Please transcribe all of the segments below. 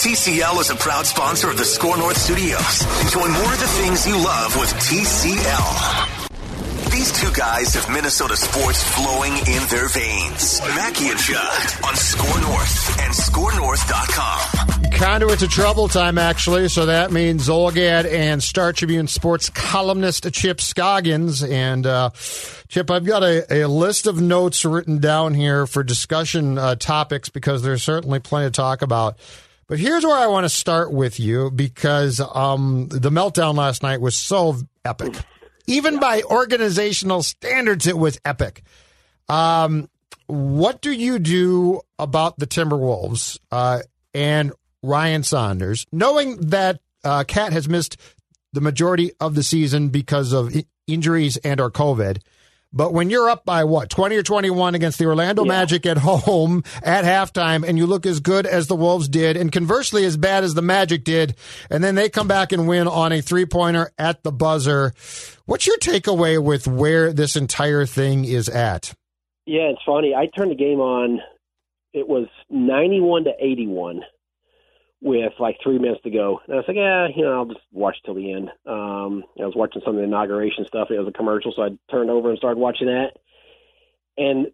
TCL is a proud sponsor of the SKOR North Studios. Enjoy more of the things you love with TCL. These two guys have Minnesota sports flowing in their veins. Mackey and Judd on SKOR North and ScoreNorth.com. Conduit to trouble time, actually. So that means Zulgad and Star Tribune sports columnist Chip Scoggins. And uh, Chip, I've got a, a, list of notes written down here for discussion uh, topics because there's certainly plenty to talk about. But here's where I want to start with you because um, the meltdown last night was so epic. Even by organizational standards, it was epic. Um, what do you do about the Timberwolves uh, and Ryan Saunders, knowing that uh, Cat has missed the majority of the season because of injuries and or COVID? But when you're up by what, 20 or 21 against the Orlando yeah. Magic at home at halftime and you look as good as the Wolves did and conversely as bad as the Magic did, and then they come back and win on a three pointer at the buzzer, what's your takeaway with where this entire thing is at? Yeah, it's funny. I turned the game on. It was 91 to 81 with like three minutes to go. And I was like, yeah, you know, I'll just watch till the end. Um, I was watching some of the inauguration stuff. It was a commercial, so I turned over and started watching that. And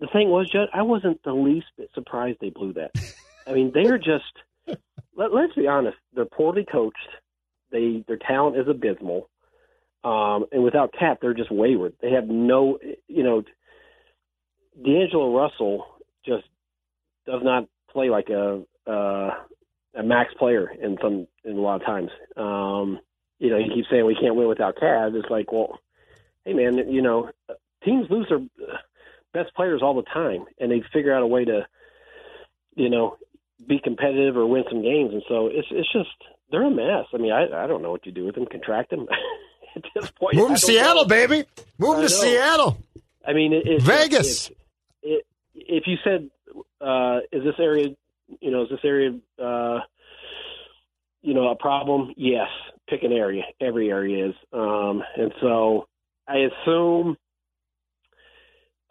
the thing was, Judd, I wasn't the least bit surprised they blew that. I mean, they're just let, let's be honest, they're poorly coached. They their talent is abysmal. Um, and without Cat, they're just wayward. They have no, you know, D'Angelo Russell just does not play like a uh, a max player in some in a lot of times. Um, you know, he keeps saying we can't win without Cavs. It's like, well, hey man, you know, teams lose their best players all the time, and they figure out a way to, you know, be competitive or win some games. And so it's it's just they're a mess. I mean, I I don't know what you do with them. Contract them at this point. Move to Seattle, know. baby. Move to Seattle. I mean, it, it's, Vegas. It, it, if you said, uh, "Is this area you know, is this area, uh, you know, a problem? Yes. Pick an area. Every area is. Um, and so I assume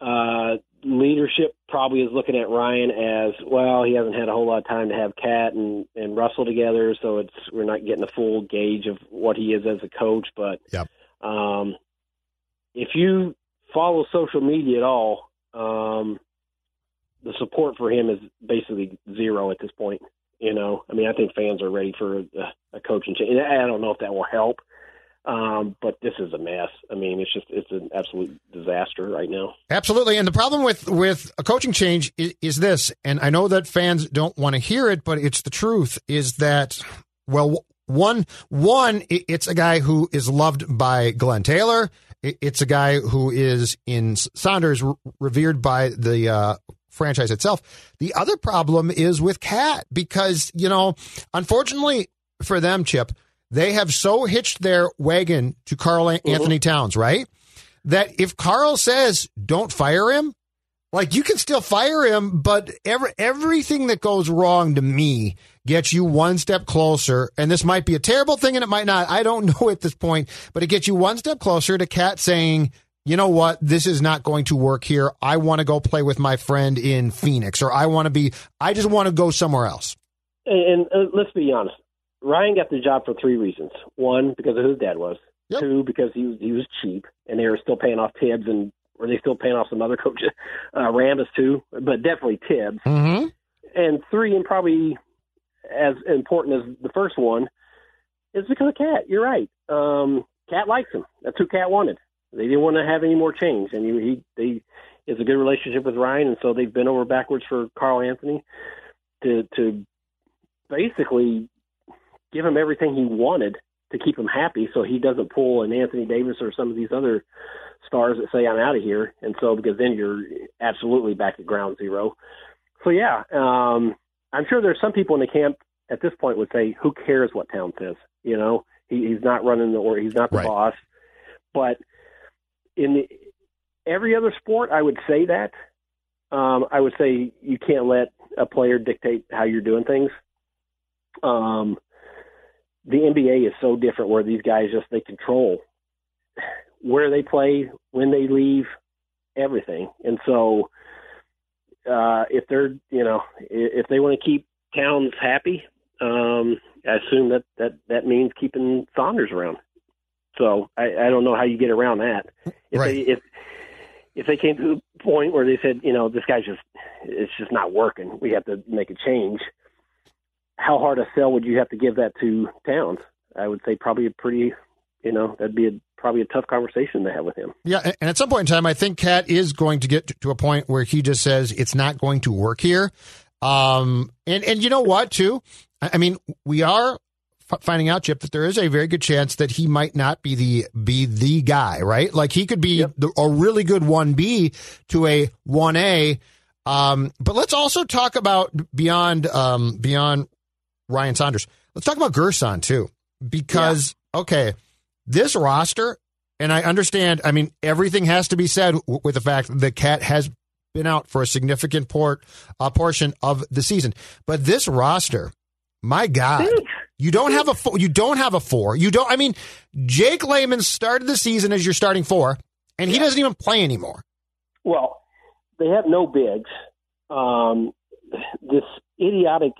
uh, leadership probably is looking at Ryan as well. He hasn't had a whole lot of time to have Cat and and Russell together, so it's we're not getting a full gauge of what he is as a coach. But yep. um, if you follow social media at all, um, the support for him is basically zero at this point. You know, I mean, I think fans are ready for a, a coaching change. I don't know if that will help, um, but this is a mess. I mean, it's just it's an absolute disaster right now. Absolutely, and the problem with with a coaching change is, is this, and I know that fans don't want to hear it, but it's the truth. Is that well, one one it's a guy who is loved by Glen Taylor. It's a guy who is in Saunders revered by the uh, franchise itself. The other problem is with Cat because, you know, unfortunately for them, Chip, they have so hitched their wagon to Karl mm-hmm. Anthony Towns, right? That if Karl says don't fire him, like you can still fire him, but every, everything that goes wrong to me gets you one step closer. And this might be a terrible thing and it might not. I don't know at this point, but it gets you one step closer to Cat saying, you know what, this is not going to work here. I want to go play with my friend in Phoenix, or I want to be, I just want to go somewhere else. And, and uh, let's be honest, Ryan got the job for three reasons. One, because of who his dad was. Yep. Two, because he was, he was cheap, and they were still paying off Thibs, and were they still paying off some other coaches, uh, Rambis too, but definitely Thibs. Mm-hmm. And three, and probably as important as the first one is because of Cat. You're right. Um, Cat likes him. That's who Cat wanted. They didn't want to have any more change, and he, he they is a good relationship with Ryan, and so they've been over backwards for Karl Anthony to to basically give him everything he wanted to keep him happy, so he doesn't pull an Anthony Davis or some of these other stars that say I'm out of here, and so because then you're absolutely back at ground zero. So yeah, um, I'm sure there's some people in the camp at this point would say, "Who cares what Town says?" You know, he, he's not running the or he's not the Right. boss. But in the, every other sport, I would say that. Um, I would say you can't let a player dictate how you're doing things. Um, the NBA is so different, where these guys just they control where they play, when they leave, everything, and so uh, if they're you know if they want to keep Towns happy, um, I assume that that that means keeping Saunders around. So I, I don't know how you get around that. If Right. they if if they came to a point where they said, you know, this guy's just it's just not working, we have to make a change. How hard a sell would you have to give that to Towns? I would say probably a pretty, you know, that'd be a, probably a tough conversation to have with him. Yeah, and- at some point in time, I think Cat is going to get to- a point where he just says it's not going to work here. Um, and and you know what, too? I mean, we are finding out, Chip, that there is a very good chance that he might not be the be the guy, right? Like he could be the, a really good one B to a one A. Um, but let's also talk about beyond um, beyond Ryan Saunders. Let's talk about Gersson too, because okay, this roster, and I understand. I mean, everything has to be said w- with the fact that Cat has been out for a significant port uh, portion of the season, but this roster, my God, you don't have a four, you don't have a four. You don't. I mean, Jake Layman started the season as your starting four, and he doesn't even play anymore. Well, they have no bigs. Um, this idiotic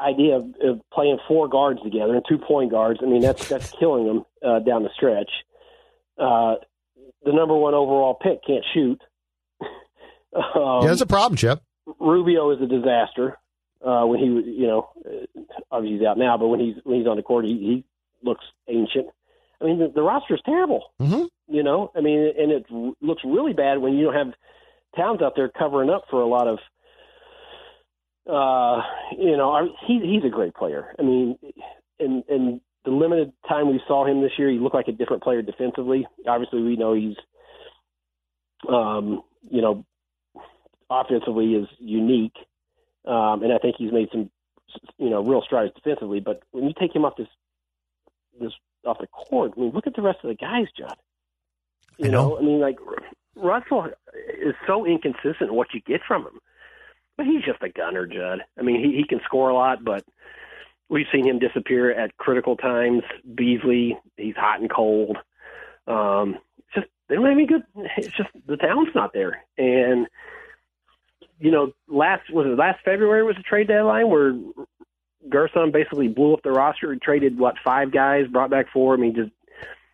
idea of, of playing four guards together and two point guards. I mean, that's that's killing them uh, down the stretch. Uh, the number one overall pick can't shoot. um, yeah, that's a problem, Chip. Rubio is a disaster. Uh, when he, was- you know, uh, obviously he's out now, but when he's when he's on the court, he, he looks ancient. I mean, the, the roster is terrible. hmm You know, I mean, and it looks really bad when you don't have Towns out there covering up for a lot of. Uh, you know, I, he he's a great player. I mean, and and the limited time we saw him this year, he looked like a different player defensively. Obviously, we know he's, um, you know, offensively is unique, um, and I think he's made some, you know, real strides defensively. But when you take him off this, this off the court, I mean, look at the rest of the guys, John. You I know. know, I mean, like Russell is so inconsistent in what you get from him, but he's just a gunner, Judd. I mean, he he can score a lot, but we've seen him disappear at critical times. Beasley, he's hot and cold. Um, it's just they don't have any good. It's just the talent's not there, and you know, last was it last February was the trade deadline where Gersson basically blew up the roster and traded what five guys, brought back four. I mean, just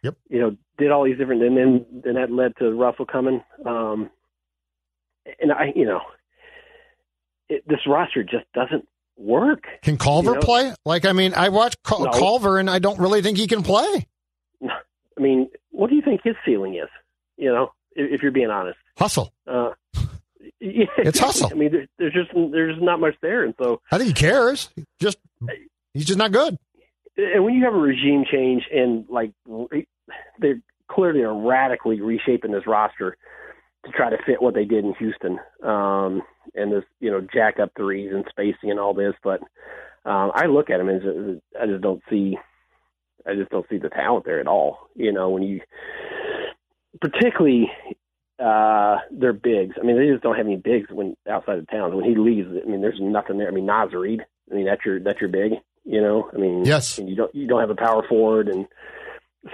Yep. you know, did all these different, and then then that led to Russell coming. Um, and I, you know, it, this roster just doesn't work. Can Culver You know- play? Like, I mean, I watch Cul- No. Culver, and I don't really think he can play. I mean, what do you think his ceiling is? You know, if, if you're being honest. Hustle. Uh, yeah, It's hustle. I mean, there, there's just there's not much there, and so I think he cares. Just he's just not good. and when you have a regime change and like they're clearly are radically reshaping this roster to try to fit what they did in Houston, um, and this you know jack up threes and spacing and all this, but um, I look at him and just- I just don't see I just don't see the talent there at all. You know, when you particularly uh their bigs. I mean, they just don't have any bigs when outside of town. When he leaves, I mean, there's nothing there. I mean, Naz Reid. I mean, that's your that's your big. You know, I mean, Yes. you don't you don't have a power forward, and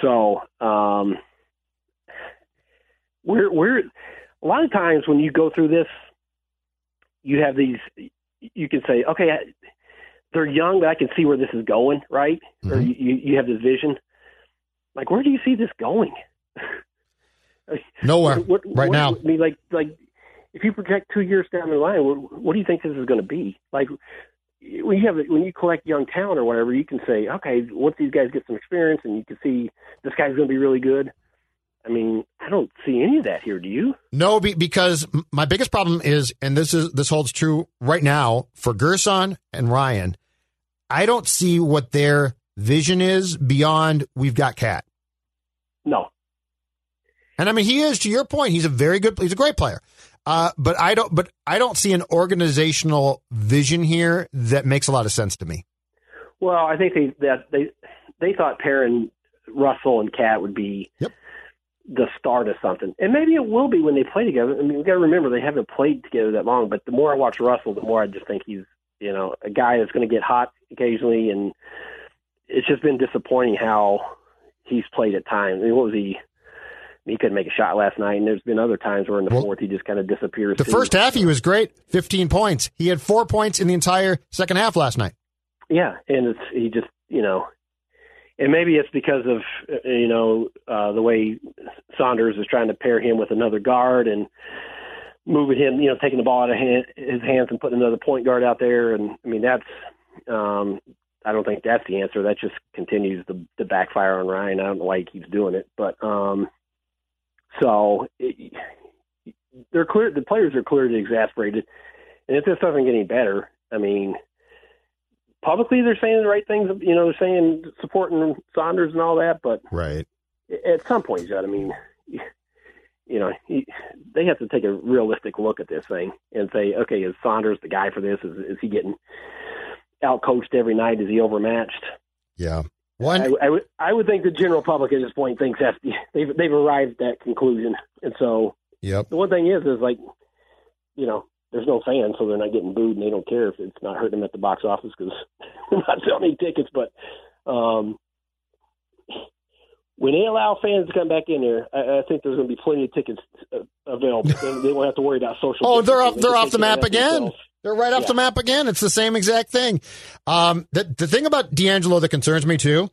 so um, we're we're a lot of times when you go through this, you have these. You can say, okay, I- they're young, but I can see where this is going, right? Or Mhm. you, you you have this vision. Like, where do you see this going? Nowhere What- right what- now. I mean, like, like if you project two years down the line, what, what do you think this is going to be? Like, when you have when you collect young talent or whatever, you can say, okay, once these guys get some experience, and you can see this guy's going to be really good. I mean, I don't see any of that here. Do you? No, be, because my biggest problem is, and this is this holds true right now for Gersson and Ryan. I don't see what their vision is beyond we've got Cat. And I mean, he is to your point. He's a very good. He's a great player. Uh, but I don't. But I don't see an organizational vision here that makes a lot of sense to me. Well, I think they that they they thought pairing Russell and Cat would be yep. the start of something, and maybe it will be when they play together. I mean, we got to remember they haven't played together that long. But the more I watch Russell, the more I just think he's you know a guy that's going to get hot occasionally, and it's just been disappointing how he's played at times. I mean, what was he? He couldn't make a shot last night, and there's been other times where in the well, fourth he just kind of disappears. The too. first half he was great, 15 points. He had four points in the entire second half last night. Yeah, and it's he just you know, and maybe it's because of uh, you know uh, the way Saunders is trying to pair him with another guard and moving him, you know, taking the ball out of hand, his hands and putting another point guard out there, and I mean that's. Um, I don't think that's the answer. That just continues to, to backfire on Ryan. I don't know why he keeps doing it, but um, so it, they're clear. The players are clearly exasperated, and if this doesn't get any better, I mean, publicly they're saying the right things. You know, they're saying supporting Saunders and all that, but right at some point, Judd, I mean, you know, he, they have to take a realistic look at this thing and say, okay, is Saunders the guy for this? Is is he getting out coached every night? Is he overmatched? Yeah. One, I, I, would I would think the general public at this point thinks that they've they've arrived at that conclusion, and so yep. The one thing is is like, you know, there's no fans, so they're not getting booed, and they don't care if it's not hurting them at the box office because they're not selling any tickets. But um, when they allow fans to come back in there, I, I think there's going to be plenty of tickets uh, available. they won't have to worry about social. oh, they're off. They they're off the map again. Themselves. They're right off yeah. the map again. It's the same exact thing. Um, the, the thing about D'Angelo that concerns me too,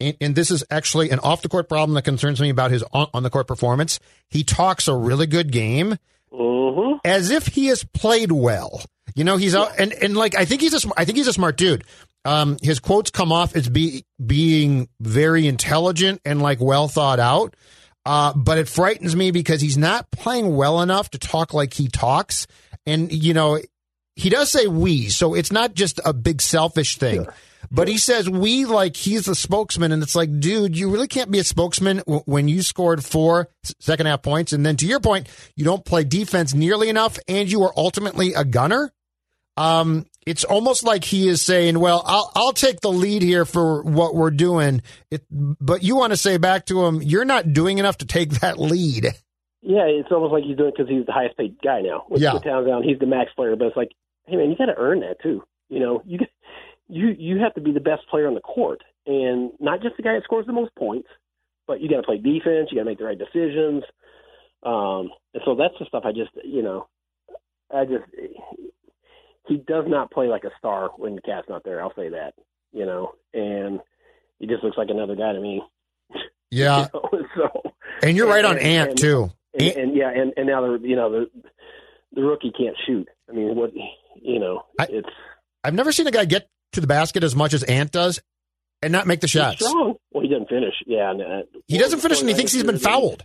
and, and, this is actually an off the court problem that concerns me about his on, on the court performance. He talks a really good game mm-hmm. as if he has played well. You know, he's out and, and like I think he's a I think he's a smart dude. Um, his quotes come off as be, being very intelligent and like well thought out. Uh, but it frightens me because he's not playing well enough to talk like he talks. And, you know, he does say we, so it's not just a big selfish thing. Sure. But he says we like he's the spokesman, and it's like, dude, you really can't be a spokesman when you scored four second half points, and then to your point, you don't play defense nearly enough, and you are ultimately a gunner. Um, it's almost like he is saying, "Well, I'll I'll take the lead here for what we're doing," it, but you want to say back to him, "You're not doing enough to take that lead." Yeah, it's almost like he's doing it because he's the highest paid guy now. With yeah, the town down, he's the max player, but it's like hey man, you got to earn that too. You know, you you you have to be the best player on the court, and not just the guy that scores the most points, but you got to play defense. You got to make the right decisions. Um, and so that's the stuff I just you know, I just he does not play like a star when the cat's not there. I'll say that. You know, and he just looks like another guy to me. Yeah. you know? so, and you're right on and, Ant and, too. And, and, yeah, and and now the you know the the rookie can't shoot. I mean, what you know, I, it's. I've never seen a guy get to the basket as much as Ant does and not make the shots. strong. Well, he doesn't finish. Yeah, uh, he doesn't finish, and he thinks he's been fouled.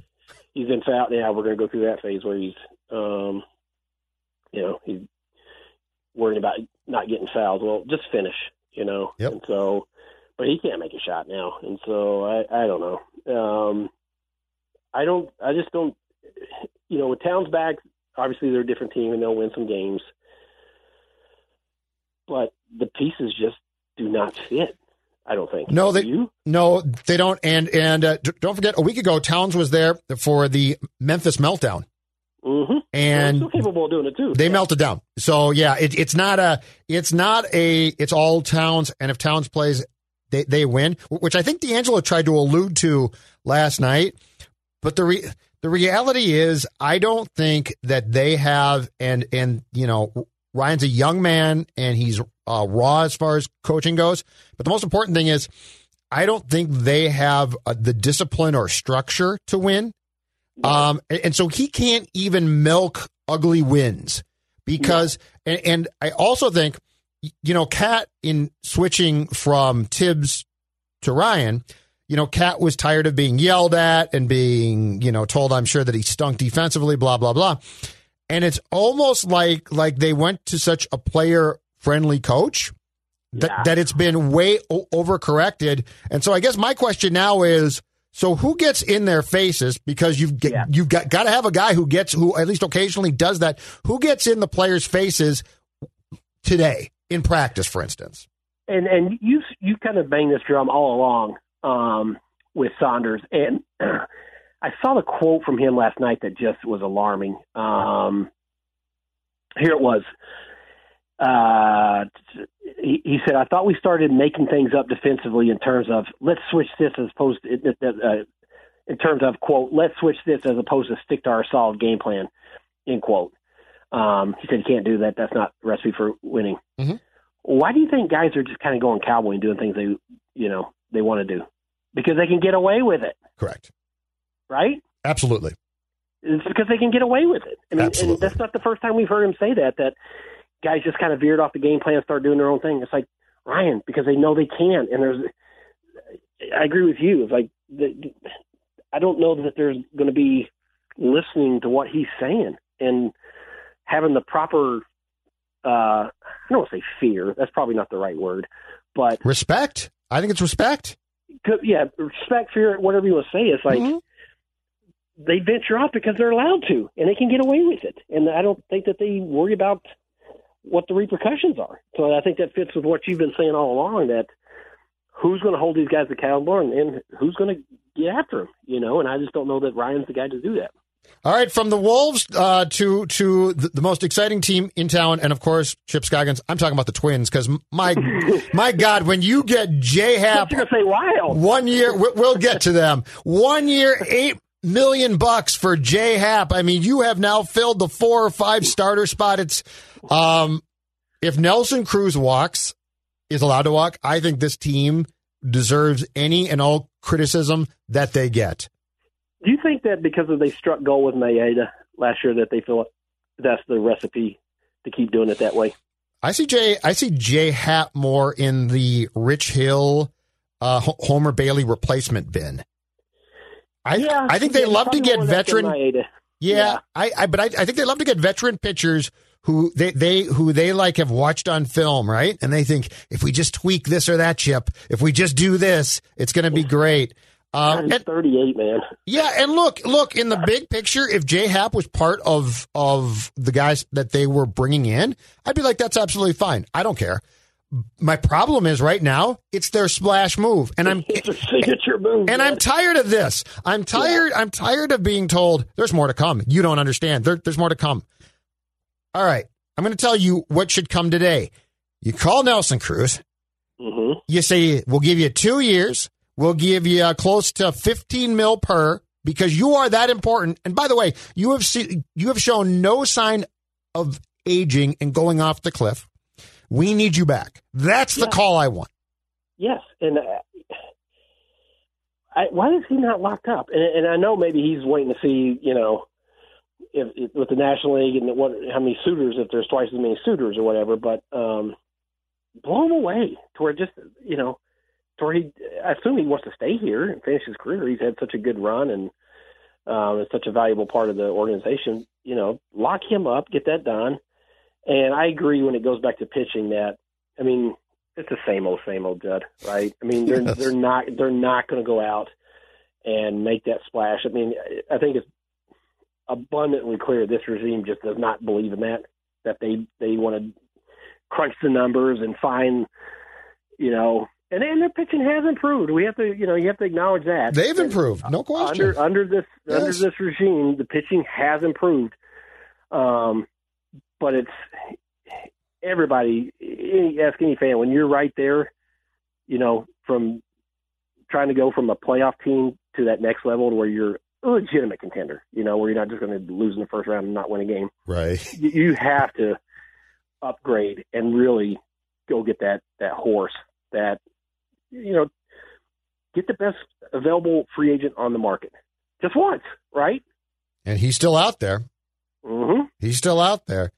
He's been fouled. Yeah, we're going to go through that phase where he's, um, you know, he's worrying about not getting fouled. Well, just finish, you know. Yep. And so, but he can't make a shot now, and so I, I don't know. Um, I don't. I just don't. You know, with Towns back, obviously they're a different team and they'll win some games but the pieces just do not fit. I don't think. No, they you? no, they don't. And and uh, don't forget, a week ago, Towns was there for the Memphis meltdown. Mm-hmm. And well, capable of doing it too. They yeah. melted down. So yeah, it, it's not a, it's not a, it's all Towns. And if Towns plays, they they win, which I think D'Angelo tried to allude to last night. But the re, the reality is, I don't think that they have, and and you know, Ryan's a young man and he's uh, raw as far as coaching goes. But the most important thing is, I don't think they have uh, the discipline or structure to win. Um, and, and, so he can't even milk ugly wins because, and, and I also think you know, Cat in switching from Thibs to Ryan, you know, Cat was tired of being yelled at and being, you know, told I'm sure that he stunk defensively, blah, blah, blah. And it's almost like like they went to such a player friendly coach that, Yeah. that it's been way o- overcorrected. And so I guess my question now is so who gets in their faces because you've get, Yeah. you've got got to have a guy who gets who at least occasionally does that. Who gets in the players' faces today in practice, for instance? and and you you kind of banged this drum all along um, with Saunders, and I saw the quote from him last night that just was alarming. Um, here it was. Uh, he, he said, "I thought we started making things up defensively in terms of let's switch this as opposed to uh, in terms of quote let's switch this as opposed to stick to our solid game plan." End quote. Um, he said, "You can't do that. That's not recipe for winning." why do you think guys are just kind of going cowboy and doing things they you know they want to do because they can get away with it Correct. Right Absolutely. it's because they can get away with it i mean Absolutely. and that's not the first time we've heard him say that that guys just kind of veered off the game plan and started doing their own thing it's like ryan because they know they can and there's i agree with you it's like the, i don't know that there's going to be listening to what he's saying and having the proper uh I don't want to say fear. That's probably not the right word, but Respect. I think it's respect. yeah, respect, fear, whatever you want to say. It's like Mhm. They venture off because they're allowed to, and they can get away with it. And I don't think that they worry about what the repercussions are. So I think that fits with what you've been saying all along. That who's going to hold these guys accountable, and, and who's going to get after them. You know, and I just don't know that Ryan's the guy to do that. All right, from the Wolves uh, to to the, the most exciting team in town, and of course Chip Scoggins. I'm talking about the Twins because my my God, when you get J Happ to say wild. one year, we- we'll get to them. One year, eight million bucks for J Happ. I mean, you have now filled the four or five starter spot. It's um, if Nelson Cruz walks, is allowed to walk. I think this team deserves any and all criticism that they get. Do you think that because of they struck gold with Maeda last year that they feel that's the recipe to keep doing it that way? I see Jay. I see Jay Happ more in the Rich Hill, uh, Homer Bailey replacement bin. I I think they love to get more of that than veteran. Yeah, Yeah. I, I but I, I think they love to get veteran pitchers who they they who they like have watched on film, right? And they think if we just tweak this or that chip, if we just do this, it's going to be great. Uh, God, he's and- 38, man. yeah, and look, look in the big picture. If J Happ was part of of the guys that they were bringing in, I'd be like, that's absolutely fine. I don't care. My problem is right now, it's their splash move, and I'm It's a signature move. and man. I'm tired of this. I'm tired. I'm tired of being told there's more to come. You don't understand. There, there's more to come. All right, I'm going to tell you what should come today. You call Nelson Cruz. Mhm. You say we'll give you two years. We'll give you uh, close to 15 mil per because you are that important. And by the way, you have see, you have shown no sign of aging and going off the cliff. We need you back. That's the Yeah. call I want. Yes, and uh, I, why is he not locked up? And, and I know maybe he's waiting to see, you know, if, if with the National League and what how many suitors, if there's twice as many suitors or whatever. But um, blow him away to where just you know, to where he. I assume he wants to stay here and finish his career. He's had such a good run and um, is such a valuable part of the organization. You know, lock him up, get that done. And I agree when it goes back to pitching that. I mean, it's the same old, same old Judd, right? I mean, they're Yes. they're not they're not going to go out and make that splash. I mean, I think it's abundantly clear this regime just does not believe in that. That they they want to crunch the numbers and find, you know, and and their pitching has improved. We have to, you know, you have to acknowledge that They've improved, no question. under under this under this regime, the pitching has improved. Um, but it's everybody. Any, ask any fan when you're right there. You know, from trying to go from a playoff team to that next level to where you're a legitimate contender. You know, where you're not just going to lose in the first round and not win a game. Right. You, you have to upgrade and really go get that that horse that you know get the best available free agent on the market just once, right? And he's still out there. Mm-hmm. He's still out there.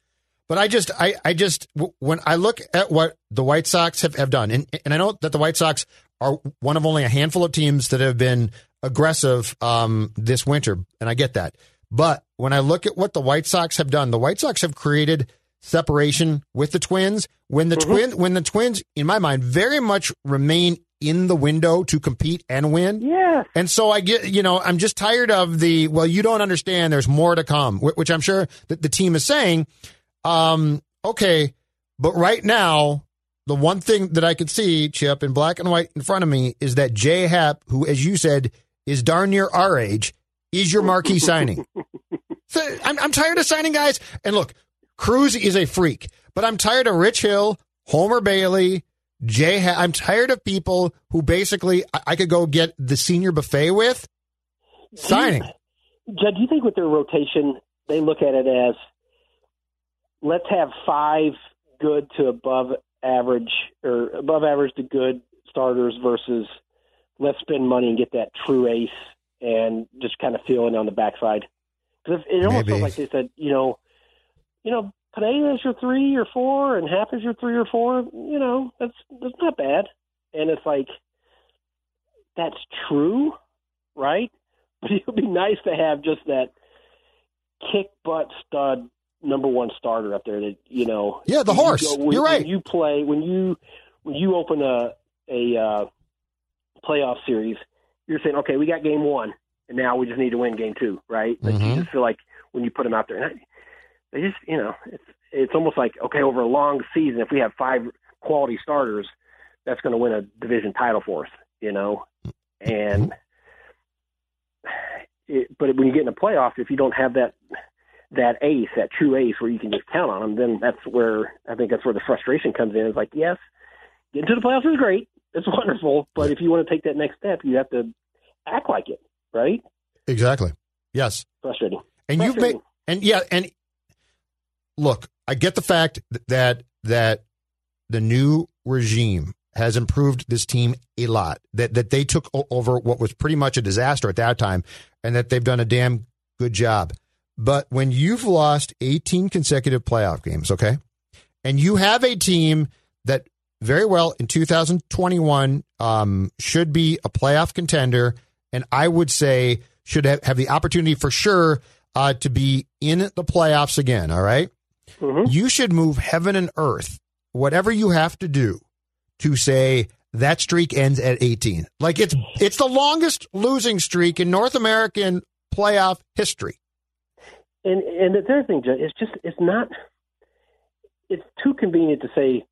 But I just, I, I just, when I look at what the White Sox have, have done, and, and I know that the White Sox are one of only a handful of teams that have been aggressive um, this winter, and I get that. But when I look at what the White Sox have done, the White Sox have created separation with the Twins. When the mm-hmm. twin, when the Twins, in my mind, very much remain in the window to compete and win. Yeah. And so I get, you know, I'm just tired of the, well, you don't understand. There's more to come, which I'm sure that the team is saying. Um, okay. But right now, the one thing that I could see, Chip, in black and white in front of me is that Jay Happ, who, as you said, is darn near our age, is your marquee signing. So I'm, I'm tired of signing guys. And look, Cruz is a freak, but I'm tired of Rich Hill, Homer Bailey, Jay. Ha- I'm tired of people who basically I, I could go get the senior buffet with signing. Judd, do you think with their rotation, they look at it as let's have five good to above average or above average to good starters versus let's spend money and get that true ace and just kind of feeling on the backside. Because it almost Maybe. felt like they said, you know, you know, Pineda is your three or four, and Half is your three or four. You know, that's that's not bad. And it's like that's true, right? But it would be nice to have just that kick butt stud number one starter up there. That you know, yeah, the horse. You go, when, You're right. When you play when you when you open a a uh, playoff series, you're saying, okay, we got game one, and now we just need to win game two, right? Like mm-hmm. you just feel like when you put them out there, and I, they just, you know, it's it's almost like okay, over a long season, if we have five quality starters, that's going to win a division title for us, you know, and. It, but when you get in a playoff, if you don't have that that ace, that true ace, where you can just count on them, then that's where I think that's where the frustration comes in. Is like, yes, getting to the playoffs is great, it's wonderful, but if you want to take that next step, you have to act like it, right? Exactly. Yes. Frustrating. And Frustrating. you've made and yeah, and look, I get the fact that that the new regime has improved this team a lot. That that they took over what was pretty much a disaster at that time, and that they've done a damn good job. But when you've lost 18 consecutive playoff games, okay, and you have a team that very well in 2021 um, should be a playoff contender, and I would say should have, have the opportunity for sure uh, to be in the playoffs again. All right? mm-hmm. you should move heaven and earth, whatever you have to do, to say that streak ends at 18. Like it's it's the longest losing streak in North American playoff history. And and the other thing, it's just it's not. It's too convenient to say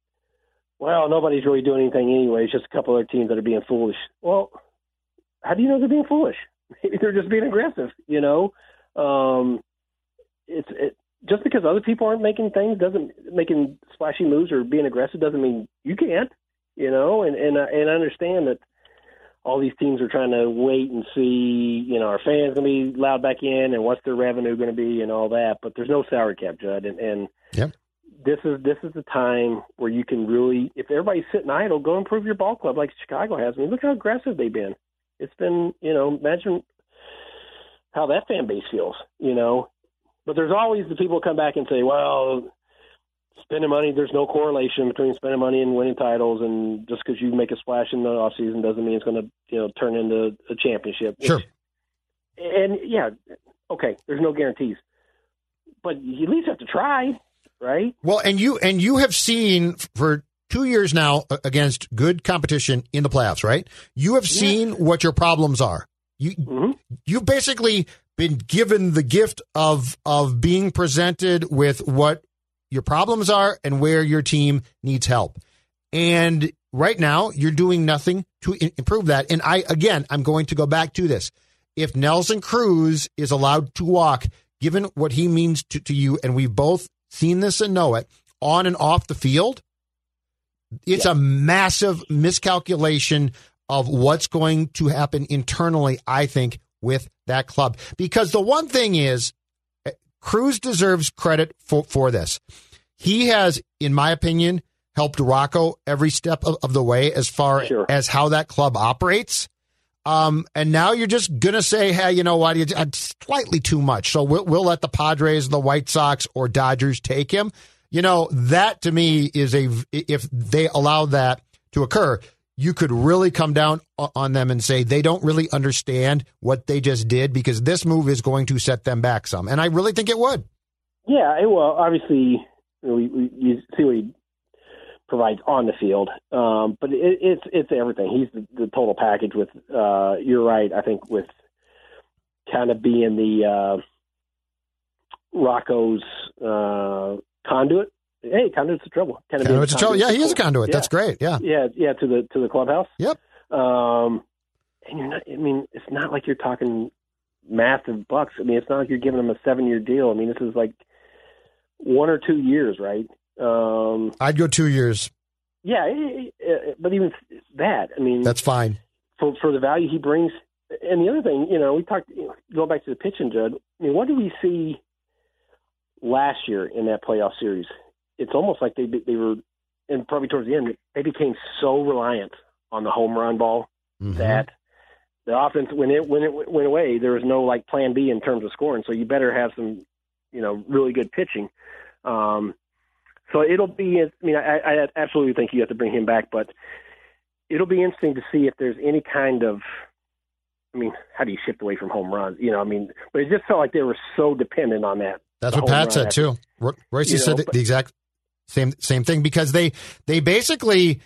well, nobody's really doing anything anyway. It's just a couple other teams that are being foolish. Well, how do you know they're being foolish? Maybe they're just being aggressive. You know, um, it's it, just because other people aren't making things doesn't making splashy moves or being aggressive doesn't mean you can't. You know, and and and I understand that all these teams are trying to wait and see. You know, our fans going to be loud back in, and what's their revenue going to be, and all that. But there's no salary cap, Judd, and and yep this is this is the time where you can really, if everybody's sitting idle, go improve your ball club like Chicago has. I mean, look how aggressive they've been. It's been, you know, imagine how that fan base feels, you know. But there's always the people come back and say, well, spending money, there's no correlation between spending money and winning titles, and just because you make a splash in the off season doesn't mean it's going to, you know, turn into a championship. Sure. and yeah, okay, there's no guarantees, but you at least have to try right? Well, and you and you have seen for two years now against good competition in the playoffs, right? You have seen yeah. what your problems are. You mm-hmm. you've basically been given the gift of of being presented with what your problems are and where your team needs help. And right now, you're doing nothing to improve that. And I again, I'm going to go back to this. If Nelson Cruz is allowed to walk, given what he means to, to you, and we've both seen this and know it, on and off the field, it's yeah. a massive miscalculation of what's going to happen internally, I think, with that club. Because the one thing is, Cruz deserves credit for, for this. He has, in my opinion, helped Rocco every step of, of the way as far sure. as how that club operates. Um, and now you're just gonna say, hey, you know what? It's slightly too much. So we'll, we'll let the Padres, the White Sox, or Dodgers take him. you know, that to me is a if they allow that to occur, you could really come down on them and say they don't really understand what they just did because this move is going to set them back some, and I really think it would. Yeah, well, obviously, we, we, you see what he provides on the field, um, but it, it's it's everything. He's the, the total package. With uh, you're right. I think with kind of being the uh, Rocco's uh, conduit. Hey, conduit's a trouble. Of conduit's a trouble. Yeah, he is a conduit. Yeah. That's great. Yeah, yeah, yeah. To the to the clubhouse. Yep. Um, and you're not. I mean, it's not like you're talking massive bucks. I mean, it's not like you're giving them a seven year deal. I mean, this is like one or two years, right? Um, I'd go two years. Yeah, but even that, I mean, that's fine for for the value he brings. And the other thing, you know, we talked you know, going back to the pitching, Judd. I mean, what do we see last year in that playoff series? It's almost like they they were, and probably towards the end, they became so reliant on the home run ball mm-hmm. that the offense when it when it went away, there was no like plan B in terms of scoring. So you better have some, you know, really good pitching. Um, so it'll be. I mean, I, I absolutely think you have to bring him back, but it'll be interesting to see if there's any kind of. I mean, how do you shift away from home runs? You know, I mean, but it just felt like they were so dependent on that. That's what Pat said too. Royce said know, but, the exact same same thing because they they basically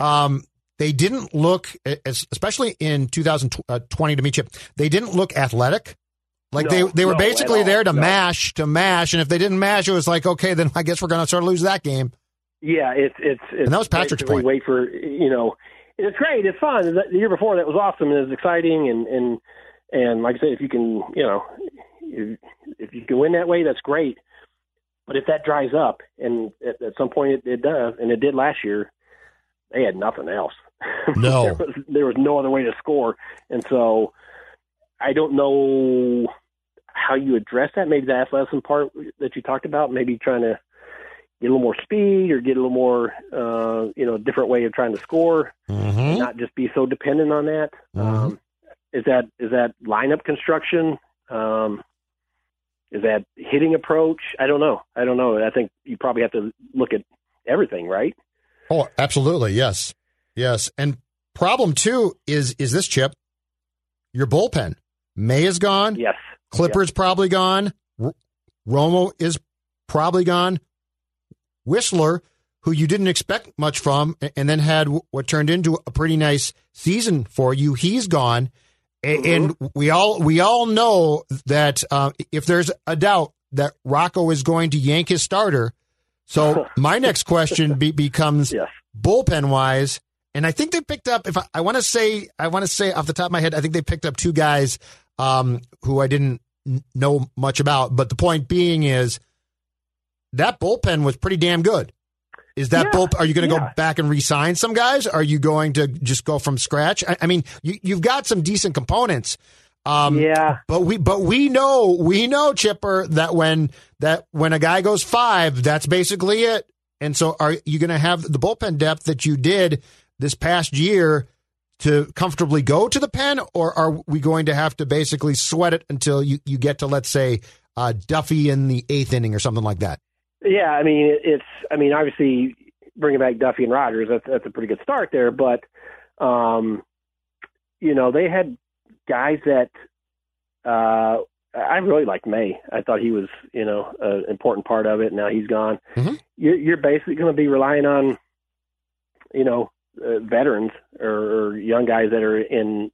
um, they didn't look, especially in 2020 to meet you, they didn't look athletic. Like no, they they were no, basically there to no. mash to mash, and if they didn't mash, it was like okay, then I guess we're going to sort of lose that game. Yeah, it's it's, it's and that was Patrick's point. Wait for you know, it's great, it's fun. The year before that was awesome and it was exciting, and and and like I said, if you can, you know, if, if you can win that way, that's great. But if that dries up, and at, at some point it, it does, and it did last year, they had nothing else. No, there, was, there was no other way to score, and so I don't know how you address that. Maybe the athleticism part that you talked about, maybe trying to get a little more speed or get a little more, uh, you know, different way of trying to score, mm-hmm. not just be so dependent on that. Mm-hmm. Um, is that is that lineup construction? Um, is that hitting approach? I don't know. I don't know. I think you probably have to look at everything, right? Oh, absolutely. Yes, yes. And problem two is is this chip? Your bullpen. May is gone. Yes. Clippard probably gone. R- Romo is probably gone. Wisler, who you didn't expect much from, and then had what turned into a pretty nice season for you, he's gone. Mm-hmm. And we all we all know that uh, if there's a doubt that Rocco is going to yank his starter, so my next question be, becomes yes. bullpen wise, and I think they picked up. If I, I want to say, I want to say off the top of my head, I think they picked up two guys um, who I didn't know much about. But the point being is that bullpen was pretty damn good. Is that yeah, bullpen? Are you going to yeah. go back and re-sign some guys? Are you going to just go from scratch? I, I mean, you, you've got some decent components. Um, yeah, but we but we know we know Chipper that when that when a guy goes five, that's basically it. And so, are you going to have the bullpen depth that you did this past year to comfortably go to the pen, or are we going to have to basically sweat it until you, you get to, let's say, uh, Duffey in the eighth inning or something like that? Yeah, I mean, it's, I mean, obviously bringing back Duffey and Rogers, that's, that's a pretty good start there, but, um, you know, they had guys that, uh, I really liked May. I thought he was, you know, an important part of it. Now he's gone. Mm-hmm. You're, you're basically going to be relying on, you know, uh, veterans or, or young guys that are in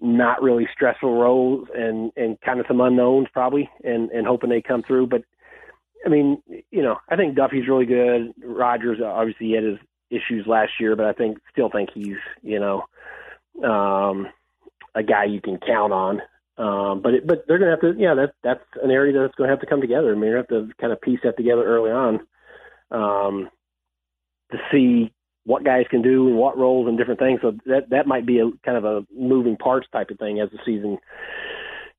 not really stressful roles and and kind of some unknowns probably and and hoping they come through but i mean you know i think duffey's really good rogers obviously had his issues last year but i think still think he's you know um a guy you can count on um but it, but they're to have to yeah that that's an area that's to have to come together i mean you have to kind of piece that together early on um to see what guys can do and what roles and different things. So that that might be a kind of a moving parts type of thing as the season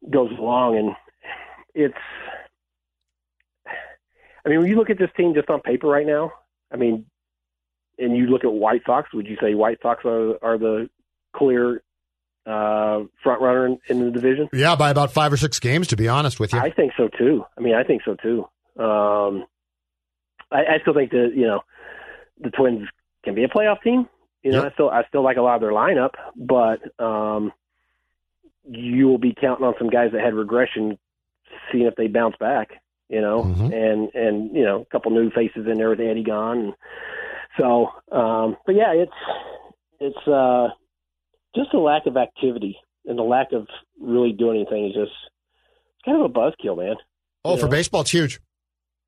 goes along. And it's, I mean, when you look at this team just on paper right now, I mean, and you look at White Sox, would you say White Sox are are the clear uh, front runner in, in, the division? Yeah, by about five or six games, to be honest with you. I think so too. I mean, I think so too. Um, I, I still think that you know the Twins can be a playoff team. You know, Yep. I still I still like a lot of their lineup, but um, you will be counting on some guys that had regression, seeing if they bounce back. You know, Mhm. and and you know a couple new faces in there with Eddie gone. And so, um, but yeah, it's it's uh, just a lack of activity and the lack of really doing anything is just it's kind of a buzzkill, man. Oh, You for know? baseball, it's huge.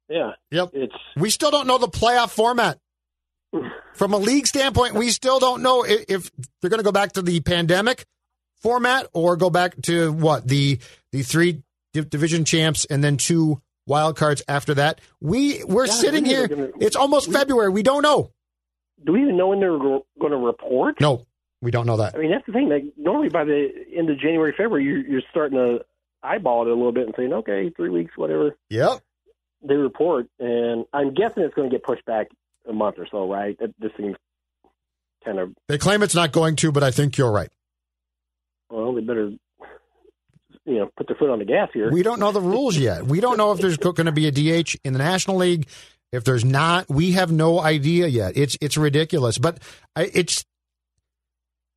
Yeah, Yep. it's We still don't know the playoff format. From a league standpoint, we still don't know i- if they're going to go back to the pandemic format or go back to what the the three division champs and then two wild cards after that. We we're God, sitting here. gonna- It's almost February. We don't know. do we even know when they're going to report? No, we don't know that. I mean, that's the thing. Like, normally by the end of January, February, you're, you're starting to eyeball it a little bit and saying, okay, three weeks, whatever. Yep. They report, and I'm guessing it's going to get pushed back a month or so, right? That this seems kind of They claim it's not going to, but I think you're right. well. They better, you know, put their foot on the gas here. We don't know the rules yet. We don't know if there's going to be a DH in the National League. If there's not, we have no idea yet. It's it's ridiculous. But it's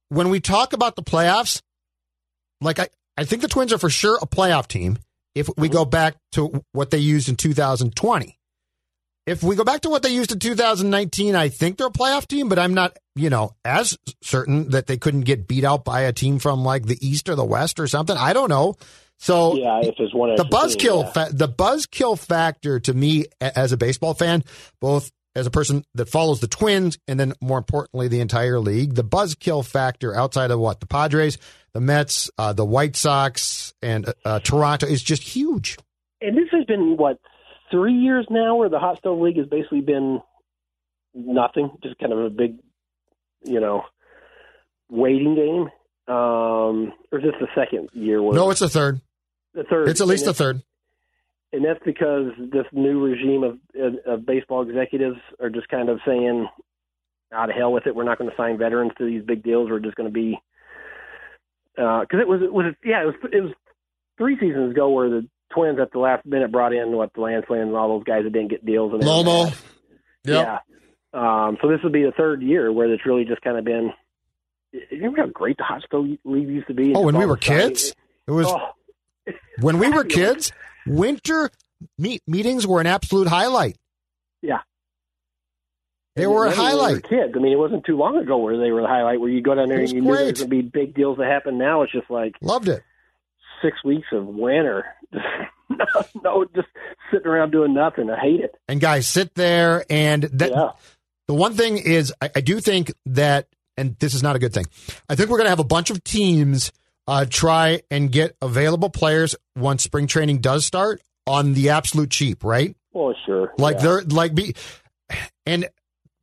when we talk about the playoffs, like I, I think the Twins are for sure a playoff team. If we mm-hmm. go back to what they used in 2020, if we go back to what they used in 2019, I think they're a playoff team. But I'm not, you know, as certain that they couldn't get beat out by a team from like the East or the West or something. I don't know. So yeah, if there's one, the buzzkill yeah. fa- the buzzkill factor to me as a baseball fan, both as a person that follows the Twins and then more importantly the entire league, the buzzkill factor outside of what the Padres, the Mets, uh, the White Sox, and uh, Toronto is just huge. And this has been what three years now, where the hot stove league has basically been nothing, just kind of a big, you know, waiting game. Um, or is this the second year? No, it's a third. the third. It's at least a third. and that's because this new regime of, of baseball executives are just kind of saying, "Out of hell with it. We're not going to sign veterans to these big deals. We're just going to be." Because it was it was yeah it was it was three seasons ago where the Twins at the last minute brought in what the Lance Lynn and all those guys that didn't get deals and Lomo. Yep. yeah. Um, so this would be the third year where it's really just kind of been. You remember how great the hot stove league used to be? Oh, when we were kids, it was Oh, when we were kids. Winter meet, meetings were an absolute highlight. Yeah. They were a when we highlight. kids. I mean, it wasn't too long ago where they were the highlight. Where you go down there and you knew there was going to be big deals that happen. Now it's just like Loved it. Six weeks of winter. no, no, just sitting around doing nothing. I hate it. And guys, sit there and that. yeah. The one thing is, I, I do think that, and this is not a good thing. I think we're going to have a bunch of teams uh, try and get available players once spring training does start on the absolute cheap, right? Well, sure. Like yeah. they're like be, and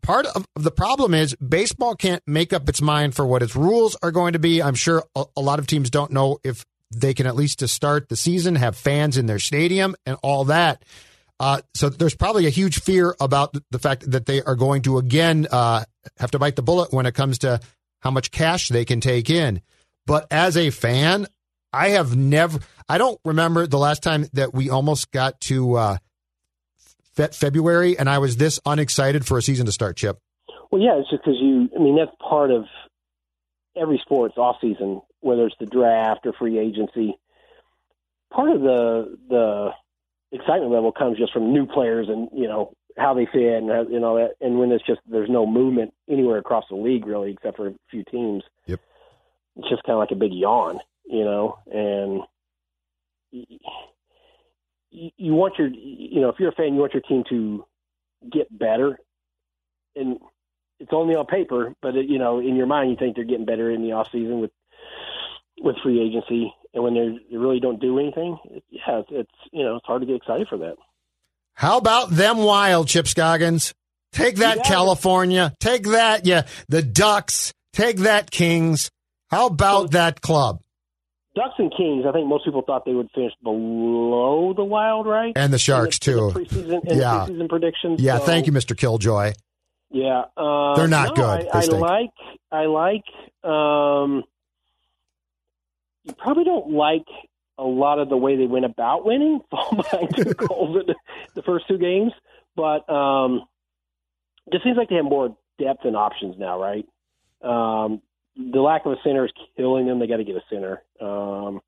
part of the problem is baseball can't make up its mind for what its rules are going to be. I'm sure a, a lot of teams don't know if they can at least to start the season have fans in their stadium and all that. Uh, so there's probably a huge fear about the fact that they are going to again uh, have to bite the bullet when it comes to how much cash they can take in. But as a fan, I have never, I don't remember the last time that we almost got to uh, fe- February and I was this unexcited for a season to start, Chip. Well, yeah, it's just because you. I mean, that's part of every sports off season, whether it's the draft or free agency. Part of the the excitement level comes just from new players and you know how they fit and how- you know that. And when it's just there's no movement anywhere across the league really, except for a few teams. Yep. It's just kind of like a big yawn, you know, and. You, you want your, you know, if you're a fan, you want your team to get better, and it's only on paper, but it, you know, in your mind, you think they're getting better in the off season with with free agency, and when they really don't do anything, it, yeah, it's, it's you know, it's hard to get excited for that. How about them wild, Chip Scoggins? Take that, Yeah. California. Take that, yeah, the Ducks. Take that, Kings. How about that club? Ducks and Kings, I think most people thought they would finish below the Wild, right? And the Sharks, the, too. The Yeah. preseason predictions. Yeah, so- thank you, Mr. Killjoy. Yeah, uh, They're not no, good. I, I like. I like. Um, you probably don't like a lot of the way they went about winning, fall behind two goals in the, the first two games. but um, it seems like they have more depth and options now, right? Um, the lack of a center is killing them. They got to get a center. Um,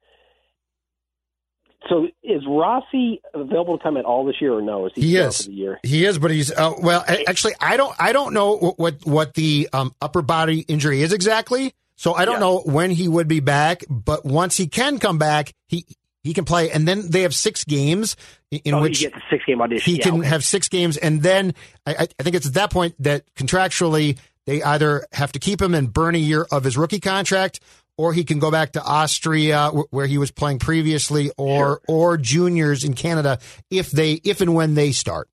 so is Rossi available to come at all this year or no? Is he, He is. for the year? He is, but he's uh, well. Actually, I don't. I don't know what what, what the um, upper body injury is exactly. So I don't Yeah. know when he would be back. But once he can come back, he he can play. And then they have six games in, oh, which he gets a six game audition. he Yeah, can okay. have six games, and then I, I- think it's at that point that contractually they either have to keep him and burn a year of his rookie contract, or he can go back to Austria where he was playing previously, or or juniors in Canada if they if and when they start.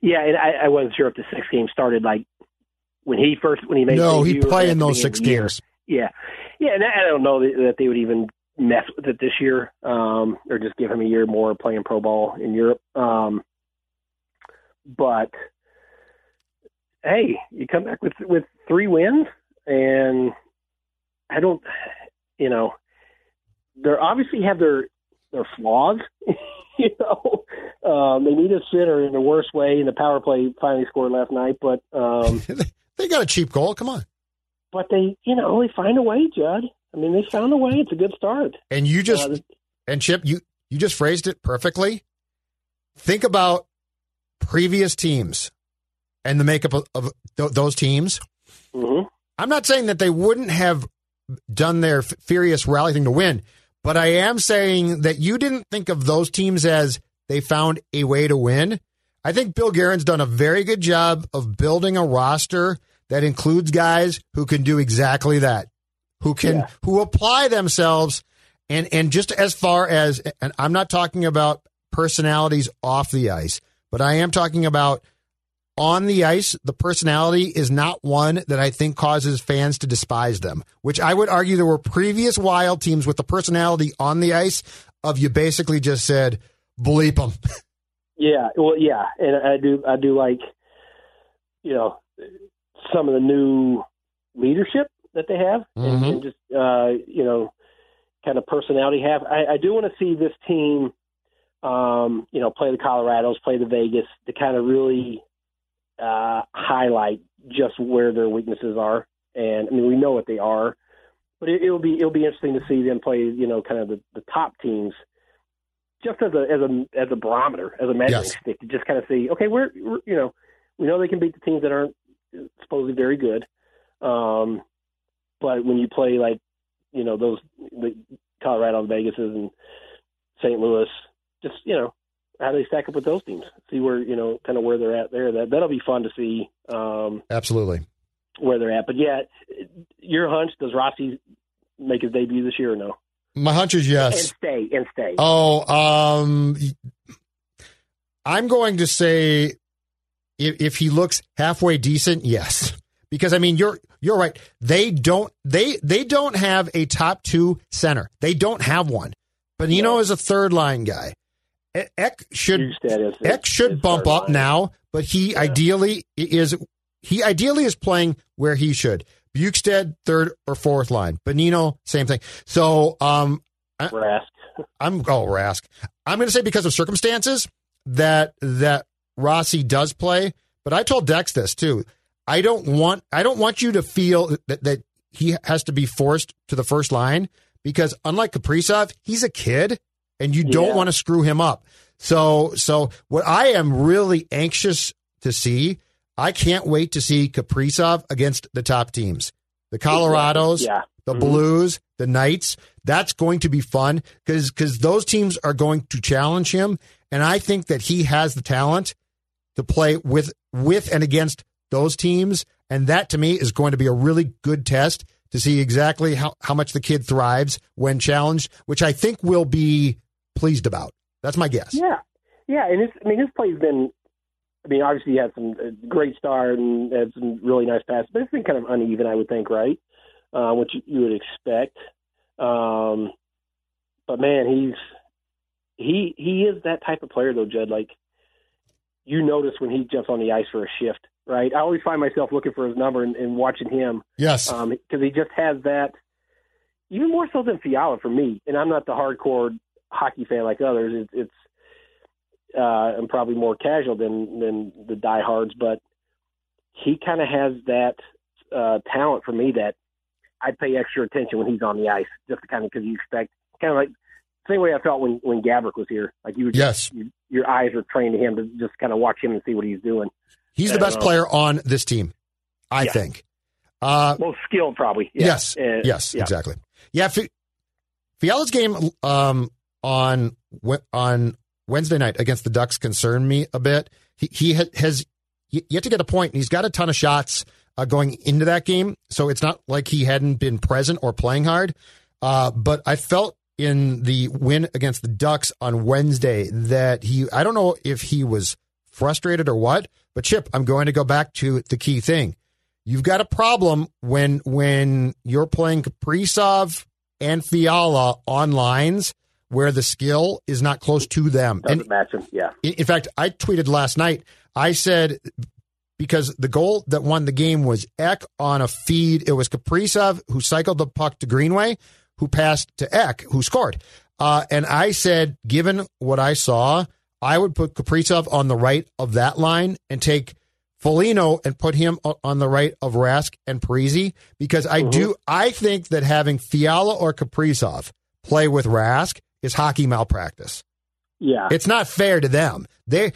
Yeah, and I, I wasn't sure if the six games started like when he first when he made. No, he'd play in those six games. Yeah, yeah, and I don't know that, that they would even mess with it this year, um, or just give him a year more playing pro ball in Europe. Um, but hey, you come back with with three wins, and I don't, you know, they obviously have their their flaws. you know, um, they need a center in the worst way, and the power play finally scored last night. But um, They got a cheap goal. Come on. But they, you know, they find a way, Judd. I mean, they found a way. It's a good start. And you just Uh, and Chip, you you just phrased it perfectly. Think about previous teams and the makeup of, of th- those teams. mhm. I'm not saying that they wouldn't have done their f- furious rally thing to win, but I am saying that you didn't think of those teams as they found a way to win. I think Bill Guerin's done a very good job of building a roster that includes guys who can do exactly that, who can Yeah. who apply themselves and and just as far as and I'm not talking about personalities off the ice, but I am talking about on the ice, the personality is not one that I think causes fans to despise them, which I would argue there were previous wild teams with the personality on the ice of you basically just said, bleep them. Yeah, well, yeah, and I do, I do like, you know, some of the new leadership that they have, and, Mhm. and just, uh, you know, kind of personality have. I, I do want to see this team, um, you know, play the Colorados, play the Vegas, to kind of really uh, highlight just where their weaknesses are. And I mean, we know what they are, but it, it'll be it'll be interesting to see them play, you know, kind of the, the top teams just as a as a as a barometer, as a measuring Yes. stick, to just kind of see, okay, we're, we're you know, we know they can beat the teams that aren't supposedly very good, um, but when you play like, you know, those the Colorado and Vegas and St. Louis, just you know, how do they stack up with those teams? See where you know, kind of where they're at there. That that'll be fun to see um, Absolutely. where they're at. But yeah, your hunch does Rossi make his debut this year or no? My hunch is yes. And stay and stay. Oh, um, I'm going to say if, if he looks halfway decent, yes. Because I mean, you're you're right. They don't they they don't have a top two center. They don't have one. Bonino No. is a third line guy. Ek should is- Ek should bump up line. now, but he ideally is he ideally is playing where he should. Bjugstad third or fourth line. Bonino same thing. So um Rask. I'm oh Rask. I'm going to say because of circumstances that that Rossi does play, but I told Dex this too. I don't want I don't want you to feel that that he has to be forced to the first line because unlike Kaprizov, he's a kid and you don't Yeah. want to screw him up. So so what I am really anxious to see, I can't wait to see Kaprizov against the top teams. The Colorados, Yeah. the Mhm. Blues, the Knights. That's going to be fun because because those teams are going to challenge him, and I think that he has the talent to play with with and against those teams, and that to me is going to be a really good test to see exactly how how much the kid thrives when challenged, which I think we'll be pleased about. That's my guess. Yeah, yeah, and his, I mean, his play's been. I mean, obviously, he had some uh, great start and had some really nice passes, but it's been kind of uneven, I would think, right? Uh, which you, would expect. Um, but man, he's he he is that type of player, though, Judd. Like you notice when he jumps on the ice for a shift, right? I always find myself looking for his number and, and watching him Yes. because he just has that, even more so than Fiala for me. And I'm not the hardcore hockey fan like others. It's, it's uh, and probably more casual than than the diehards, but he kind of has that uh, talent for me that I pay extra attention when he's on the ice, just to kind of because you expect kind of like same way I felt when when Gaborik was here. Like you, would, Yes. you, your eyes are trained to him to just kind of watch him and see what he's doing. He's the best don't player on this team, I Yeah. think. Uh, Most skilled, probably. Yeah. Yes, Uh, yes, yeah. exactly. Yeah, Fi- Fiala's game um, on on Wednesday night against the Ducks concerned me a bit. He he ha- has yet to get a point, and he's got a ton of shots uh, going into that game, so it's not like he hadn't been present or playing hard. Uh, but I felt in the win against the Ducks on Wednesday that he I don't know if he was frustrated or what, but Chip, I'm going to go back to the key thing you've got a problem when when you're playing Kaprizov and Fiala on lines where the skill is not close to them. Doesn't And match him. Yeah. in in fact, I tweeted last night. I said because the goal that won the game was Ek on a feed. It was Kaprizov who cycled the puck to Greenway, who passed to Ek, who scored. Uh, and I said, given what I saw, I would put Kaprizov on the right of that line and take Foligno and put him on the right of Rask and Parise because I do. I think that having Fiala or Kaprizov play with Rask is hockey malpractice. Yeah. It's not fair to them. They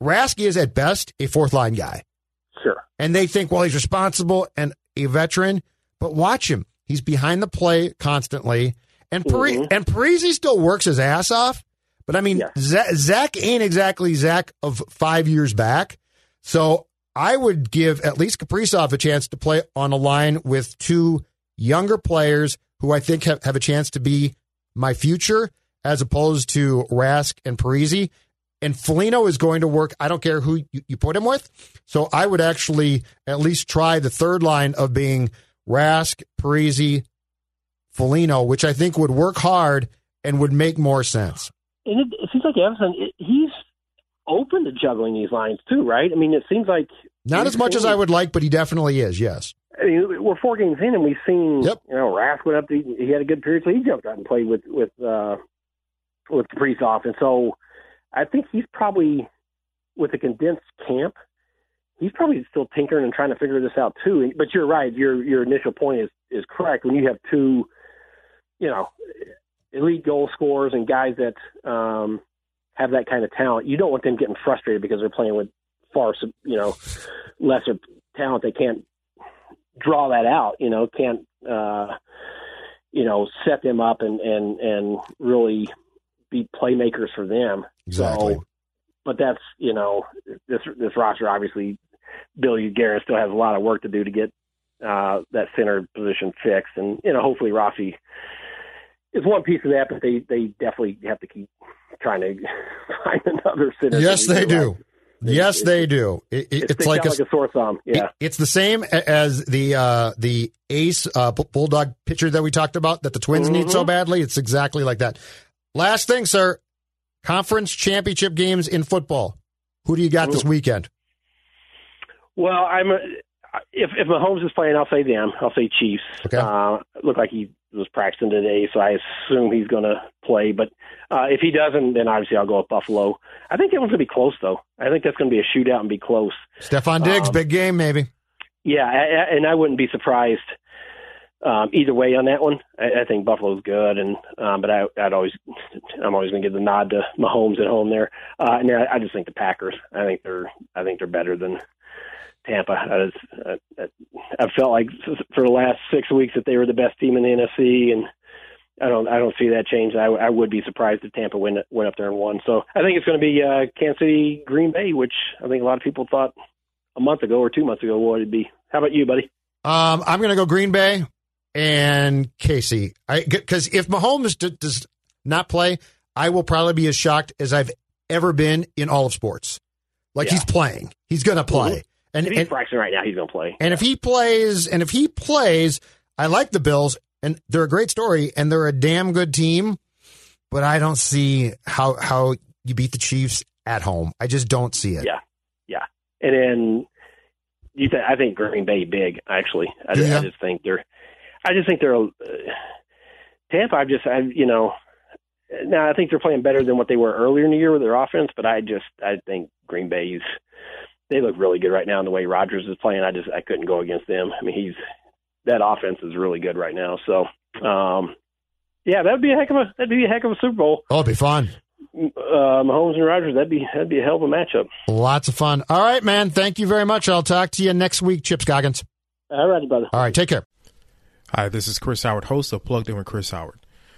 Rask is at best a fourth line guy, sure. and they think, well, he's responsible and a veteran. But watch him; he's behind the play constantly, and Pari- Mhm. and Parise still works his ass off. But I mean, Yeah. Zach, Zach ain't exactly Zach of five years back. So I would give at least Kaprizov a chance to play on a line with two younger players who I think have, have a chance to be my future, as opposed to Rask and Parise. And Foligno is going to work. I don't care who you, you put him with. So I would actually at least try the third line of being Rask, Parise, Foligno, which I think would work hard and would make more sense. And it, it seems like Evason, it, he's open to juggling these lines too, right? I mean, it seems like Not as much as I would like, but he definitely is. Yes. I mean, we're four games in, and we've seen Yep. you know Rask went up. To, he had a good period, so he jumped out and played with with uh, with Kaprizov, and so I think he's probably with a condensed camp. He's probably still tinkering and trying to figure this out too. But you're right. Your your initial point is is correct. When you have two, you know, elite goal scorers and guys that um, have that kind of talent, you don't want them getting frustrated because they're playing with far, you know, lesser talent. They can't draw that out, you know, can't uh you know, set them up and and and really be playmakers for them. Exactly. So but that's, you know, this this roster obviously Billy Guerin still has a lot of work to do to get uh that center position fixed and you know, hopefully Rossi is one piece of that, but they they definitely have to keep trying to find another center. Yes, they do. Yes, they do. It, it- It it's like a, like a sore thumb. Yeah. it- it's the same as the uh, the ace uh, bulldog pitcher that we talked about that the Twins need so Mhm. badly. It's exactly like that. Last thing, sir. Conference championship games in football. Who do you got this weekend? Well, I'm a, if if Mahomes is playing, I'll say them. I'll say Chiefs. Okay. Uh, looked like he was practicing today, so I assume he's going to play. But uh, if he doesn't, then obviously I'll go with Buffalo. I think that one's going to be close, though. I think that's going to be a shootout and be close. Stefon Diggs, Um, big game, maybe. Yeah, I, I- and I wouldn't be surprised um, either way on that one. I, I think Buffalo's good, and um, but I, I'd always, I'm always going to give the nod to Mahomes at home there. Uh, and I, I just think the Packers. I think they're, I think they're better than Tampa. I, just, I, I felt like for the last six weeks that they were the best team in the NFC, and I don't, I don't see that change. I, I would be surprised if Tampa went went up there and won. So I think it's going to be uh, Kansas City, Green Bay, which I think a lot of people thought a month ago or two months ago what it'd be. How about you, buddy? Um, I'm going to go Green Bay and Casey. Because if Mahomes d- does not play, I will probably be as shocked as I've ever been in all of sports. Like Yeah. he's playing, he's going to play, and If he's and, practicing right now, he's going to play. and if he plays, and if he plays, I like the Bills, and they're a great story, and they're a damn good team. But I don't see how how you beat the Chiefs at home. I just don't see it. Yeah, yeah. And then you th- I think Green Bay big actually. I, Do ya? I just think they're. I just think they're. Uh, Tampa. I've just I you know. now I think they're playing better than what they were earlier in the year with their offense, but I just I think Green Bay's they look really good right now in the way Rodgers is playing. I just I couldn't go against them. I mean he's that offense is really good right now. So um, yeah, that'd be a heck of a that'd be a heck of a Super Bowl. Oh, it'd be fun. Uh, Mahomes and Rodgers, that'd be that'd be a hell of a matchup. Lots of fun. All right, man. Thank you very much. I'll talk to you next week, Chip Scoggins. All right, righty, brother. All right, take care. Hi, this is Chris Howard, host of Plugged In with Chris Howard.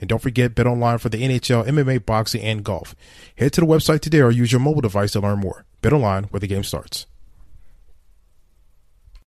And don't forget bet online for the NHL, MMA, boxing, and golf. Head to the website today or use your mobile device to learn more. Bet online, where the game starts.